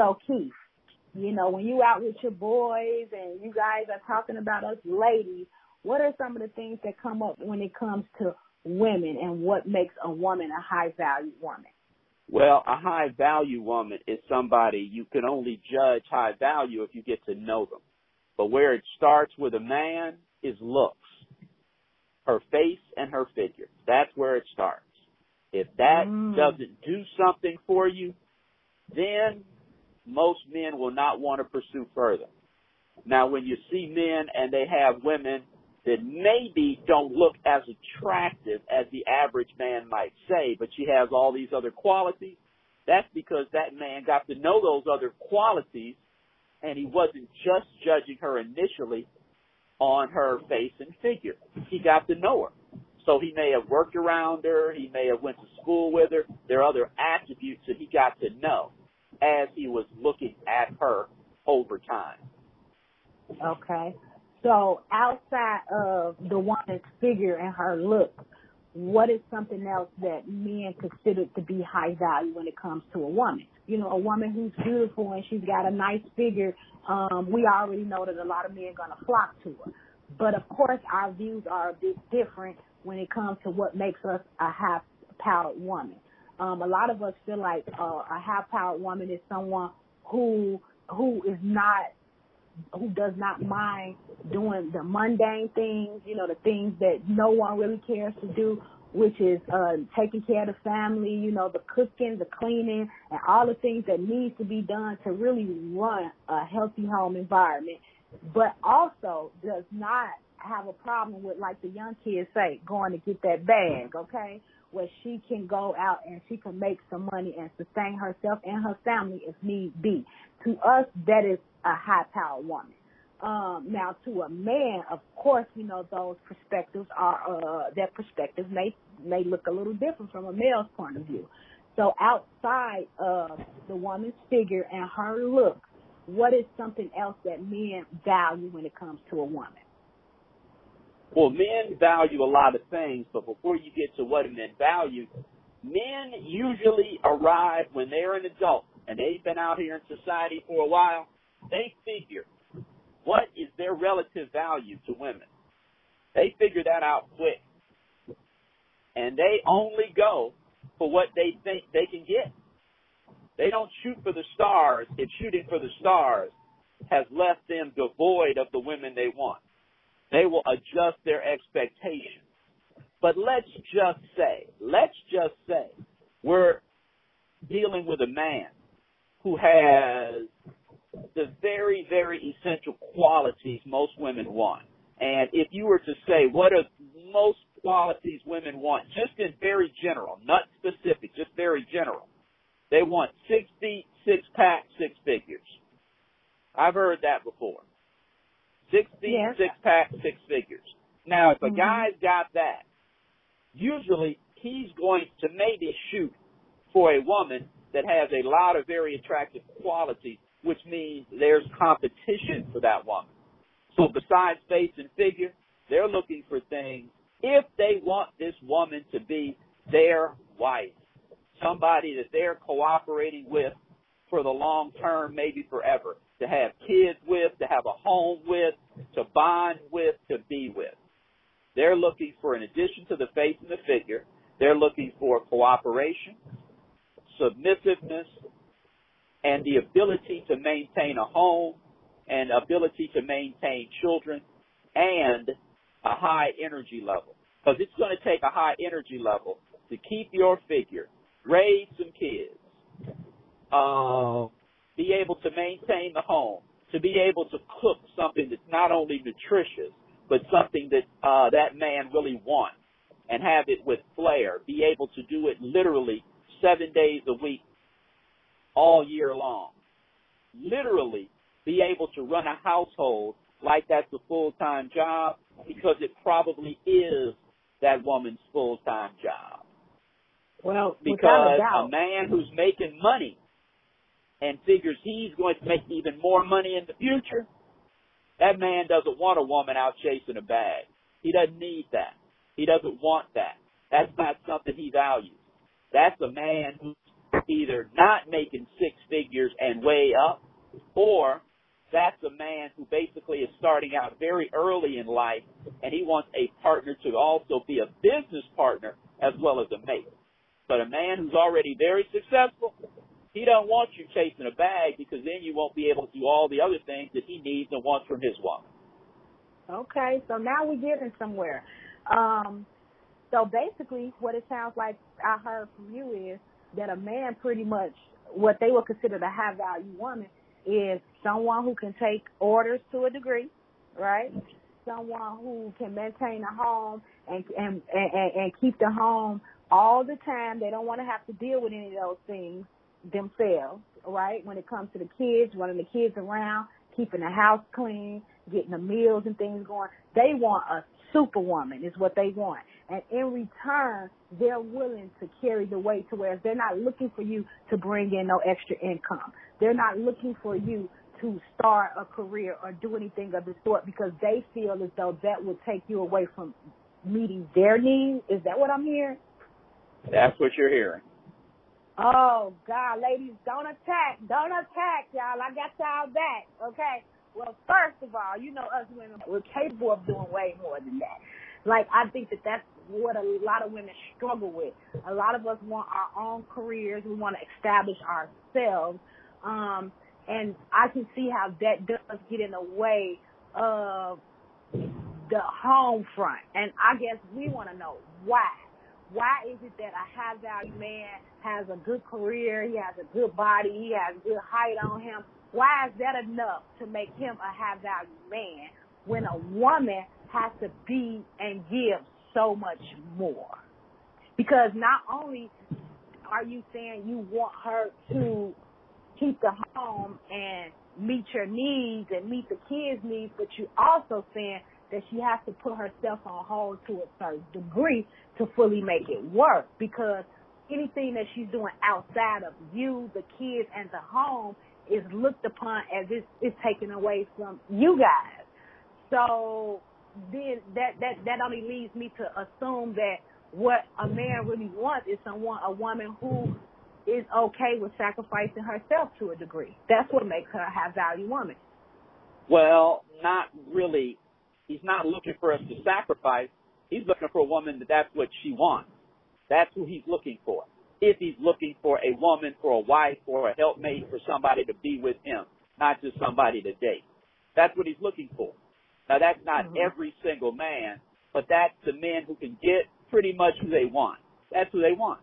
So Keith, you know, when you out with your boys and you guys are talking about us ladies, what are some of the things that come up when it comes to women and what makes a woman a high value woman? Well, a high value woman is somebody you can only judge high value if you get to know them. But where it starts with a man is looks. Her face and her figure. That's where it starts. If that mm. doesn't do something for you, then most men will not want to pursue further. Now, when you see men and they have women that maybe don't look as attractive as the average man might say, but she has all these other qualities, that's because that man got to know those other qualities and he wasn't just judging her initially on her face and figure. He got to know her. So he may have worked around her, he may have went to school with her. There are other attributes that he got to know as he was looking at her over time. Okay. So outside of the woman's figure and her look, what is something else that men consider to be high value when it comes to a woman? You know, a woman who's beautiful and she's got a nice figure, um, we already know that a lot of men are going to flock to her. But of course, our views are a bit different when it comes to what makes us a high-powered woman. Um, a lot of us feel like uh, a high-powered woman is someone who who is not who does not mind doing the mundane things, you know, the things that no one really cares to do, which is uh taking care of the family, you know, the cooking, the cleaning, and all the things that needs to be done to really run a healthy home environment, but also does not have a problem with like the young kids say, going to get that bag, okay? Where she can go out and she can make some money and sustain herself and her family if need be. To us, that is a high power woman. Um, now to a man, of course, you know, those perspectives are, uh, their perspectives may, may look a little different from a male's point of view. So outside of the woman's figure and her look, what is something else that men value when it comes to a woman? Well, men value a lot of things, but before you get to what men value, men usually arrive when they're an adult and they've been out here in society for a while they figure what is their relative value to women. They figure that out quick. And they only go for what they think they can get. They don't shoot for the stars if shooting for the stars has left them devoid of the women they want. They will adjust their expectations. But let's just say, let's just say we're dealing with a man who has the very, very essential qualities most women want. And if you were to say what are most qualities women want, just in very general, not specific, just very general, they want six feet, six pack, six figures. I've heard that before. Six feet, yes. six pack, six figures. Now, if a mm-hmm. guy's got that, usually he's going to maybe shoot for a woman that has a lot of very attractive qualities which means there's competition for that woman. So besides face and figure, they're looking for things if they want this woman to be their wife, somebody that they're cooperating with for the long term, maybe forever, to have kids with, to have a home with, to bond with, to be with. They're looking for, in addition to the face and the figure, they're looking for cooperation, submissiveness, and the ability to maintain a home and ability to maintain children and a high energy level. Because it's going to take a high energy level to keep your figure, raise some kids, uh, be able to maintain the home, to be able to cook something that's not only nutritious, but something that uh, that man really wants, and have it with flair. Be able to do it literally seven days a week, all year long. Literally be able to run a household like that's a full-time job because it probably is that woman's full-time job. Well, because a, a man who's making money and figures he's going to make even more money in the future, that man doesn't want a woman out chasing a bag. He doesn't need that. He doesn't want that. That's not something he values. That's a man who's either not making six figures and way up, or that's a man who basically is starting out very early in life and he wants a partner to also be a business partner as well as a mate. But a man who's already very successful, he don't want you chasing a bag because then you won't be able to do all the other things that he needs and wants from his woman. Okay, so now we're getting somewhere. Um, so basically, what it sounds like I heard from you is that a man pretty much what they would consider the high value woman is someone who can take orders to a degree, right? Someone who can maintain a home and and and, and keep the home all the time. They don't want to have to deal with any of those things themselves, right? When it comes to the kids, running the kids around, keeping the house clean, getting the meals and things going. They want a superwoman is what they want. And in return, they're willing to carry the weight to where they're not looking for you to bring in no extra income. They're not looking for you to start a career or do anything of the sort because they feel as though that would take you away from meeting their needs. Is that what I'm hearing? That's what you're hearing. Oh God, ladies, don't attack, don't attack, y'all. I got y'all back, okay? Well, first of all, you know us women, we're capable of doing way more than that. Like I think that that's what a lot of women struggle with. A lot of us want our own careers. We want to establish ourselves. Um, and I can see how that does get in the way of the home front. And I guess we want to know why. Why is it that a high value man has a good career, he has a good body, he has good height on him? Why is that enough to make him a high value man when a woman has to be and give so much more. Because not only are you saying you want her to keep the home and meet your needs and meet the kids' needs, but you also saying that she has to put herself on hold to a certain degree to fully make it work because anything that she's doing outside of you, the kids, and the home is looked upon as it's, it's taken away from you guys. So then that that that only leads me to assume that what a man really wants is someone a woman who is okay with sacrificing herself to a degree. That's what makes her a high value woman. Well, not really. He's not looking for us to sacrifice. He's looking for a woman that that's what she wants. That's who he's looking for. If he's looking for a woman, for a wife, for a helpmate, for somebody to be with him, not just somebody to date. That's what he's looking for. Now that's not mm-hmm. every single man, but that's the men who can get pretty much who they want. That's who they want.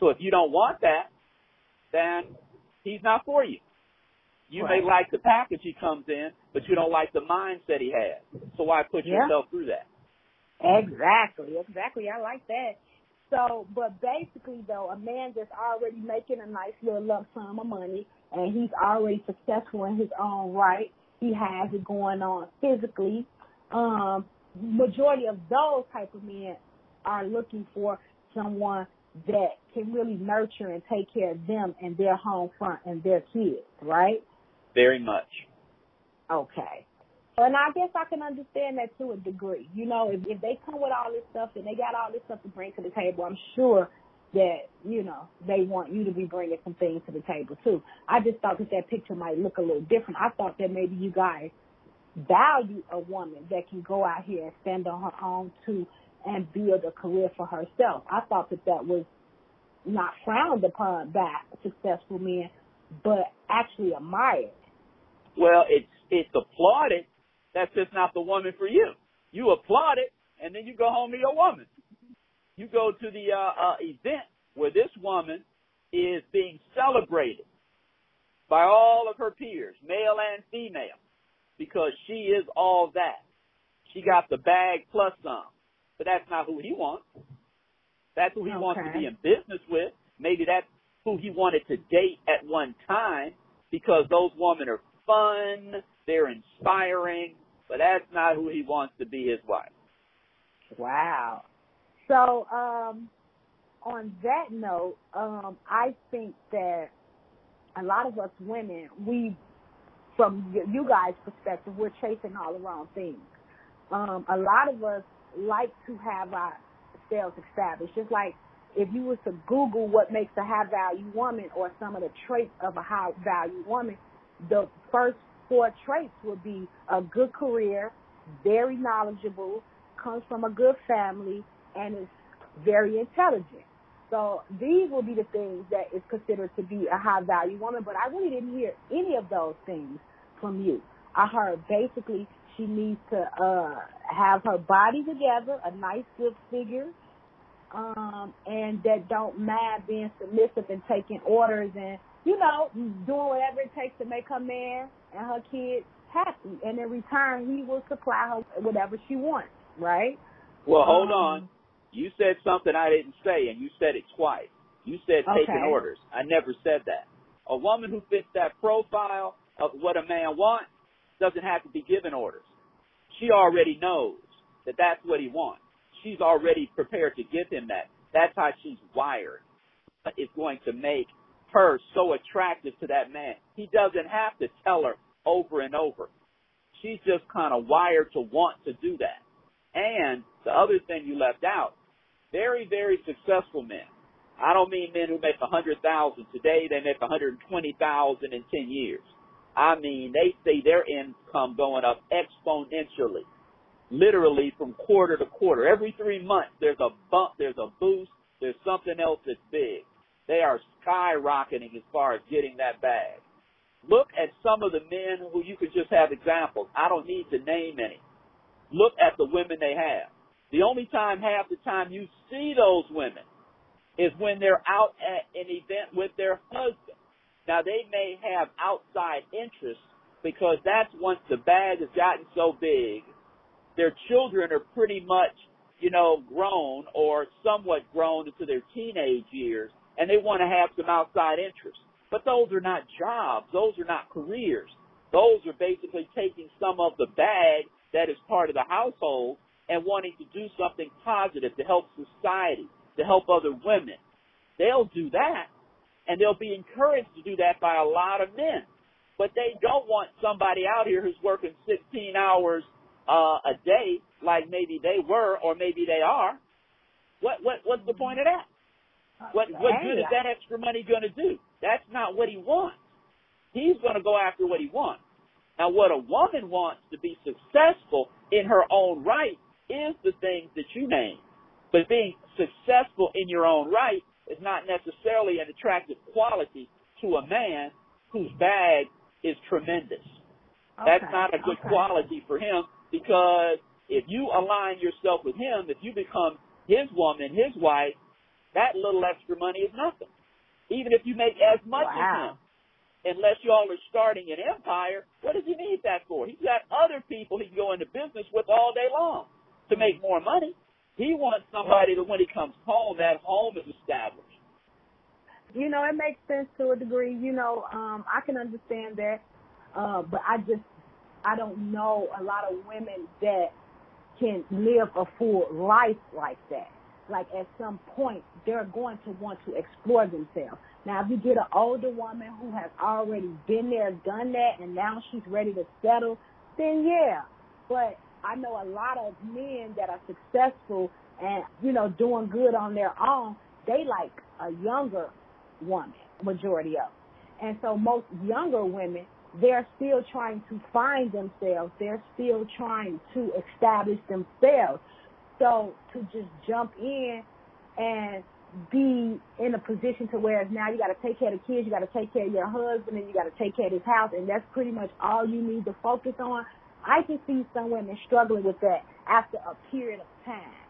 So if you don't want that, then he's not for you. You right. may like the package he comes in, but you don't like the mindset he has. So why put yeah. yourself through that? Exactly, exactly. I like that. So, but basically though, a man that's already making a nice little lump sum of money and he's already successful in his own right, he has it going on physically. Um, majority of those type of men are looking for someone that can really nurture and take care of them and their home front and their kids, right? Very much. Okay. And I guess I can understand that to a degree. You know, if, if they come with all this stuff and they got all this stuff to bring to the table, I'm sure that, you know, they want you to be bringing some things to the table too. I just thought that that picture might look a little different. I thought that maybe you guys value a woman that can go out here and stand on her own too and build a career for herself. I thought that that was not frowned upon by successful men, but actually admired. Well, it's it's applauded. That's just not the woman for you. You applaud it, and then you go home to your woman you go to the uh, uh, event where this woman is being celebrated by all of her peers, male and female, because she is all that. She got the bag plus some. But that's not who he wants. That's who he okay. wants to be in business with. Maybe that's who he wanted to date at one time because those women are fun, they're inspiring, but that's not who he wants to be his wife. Wow. So, um, on that note, um, I think that a lot of us women, we, from you guys' perspective, we're chasing all the wrong things. Um, a lot of us like to have ourselves established. Just like if you was to Google what makes a high value woman or some of the traits of a high value woman, the first four traits would be a good career, very knowledgeable, comes from a good family, and is very intelligent. So these will be the things that is considered to be a high value woman, but I really didn't hear any of those things from you. I heard basically she needs to uh have her body together, a nice good figure, um, and that don't mind being submissive and taking orders and, you know, doing whatever it takes to make her man and her kids happy. And in return he will supply her whatever she wants, right? Well, hold um, on. You said something I didn't say, and you said it twice. You said taking okay. orders. I never said that. A woman who fits that profile of what a man wants doesn't have to be given orders. She already knows that that's what he wants. She's already prepared to give him that. That's how she's wired. It's going to make her so attractive to that man. He doesn't have to tell her over and over. She's just kind of wired to want to do that. And the other thing you left out, very, very successful men. I don't mean men who make a hundred thousand today, they make a hundred and twenty thousand in ten years. I mean, they see their income going up exponentially, literally from quarter to quarter. Every three months, there's a bump, there's a boost, there's something else that's big. They are skyrocketing as far as getting that bag. Look at some of the men who you could just have examples. I don't need to name any. Look at the women they have. The only time, half the time, you see those women is when they're out at an event with their husband. Now, they may have outside interests because that's once the bag has gotten so big, their children are pretty much, you know, grown or somewhat grown into their teenage years, and they want to have some outside interests. But those are not jobs. Those are not careers. Those are basically taking some of the bag that is part of the household and wanting to do something positive to help society, to help other women. They'll do that and they'll be encouraged to do that by a lot of men. But they don't want somebody out here who's working 16 hours uh, a day like maybe they were or maybe they are. What what what's the point of that? What what good is that extra money going to do? That's not what he wants. He's going to go after what he wants. Now, what a woman wants to be successful in her own right is the things that you name. But being successful in your own right is not necessarily an attractive quality to a man whose bag is tremendous. Okay, That's not a good okay. quality for him because if you align yourself with him, if you become his woman, his wife, that little extra money is nothing. Even if you make as much wow. as him. Unless y'all are starting an empire, what does he need that for? He's got other people he can go into business with all day long to make more money. He wants somebody that when he comes home, that home is established. You know, it makes sense to a degree. You know, um, I can understand that, uh, but I just I don't know a lot of women that can live a full life like that. Like at some point, they're going to want to explore themselves. Now, if you get an older woman who has already been there, done that, and now she's ready to settle, then yeah. But I know a lot of men that are successful and, you know, doing good on their own, they like a younger woman, majority of. And so most younger women, they're still trying to find themselves. They're still trying to establish themselves. So to just jump in and be in a position to where now you got to take care of the kids, you got to take care of your husband, and you got to take care of his house, and that's pretty much all you need to focus on. I can see some women struggling with that after a period of time.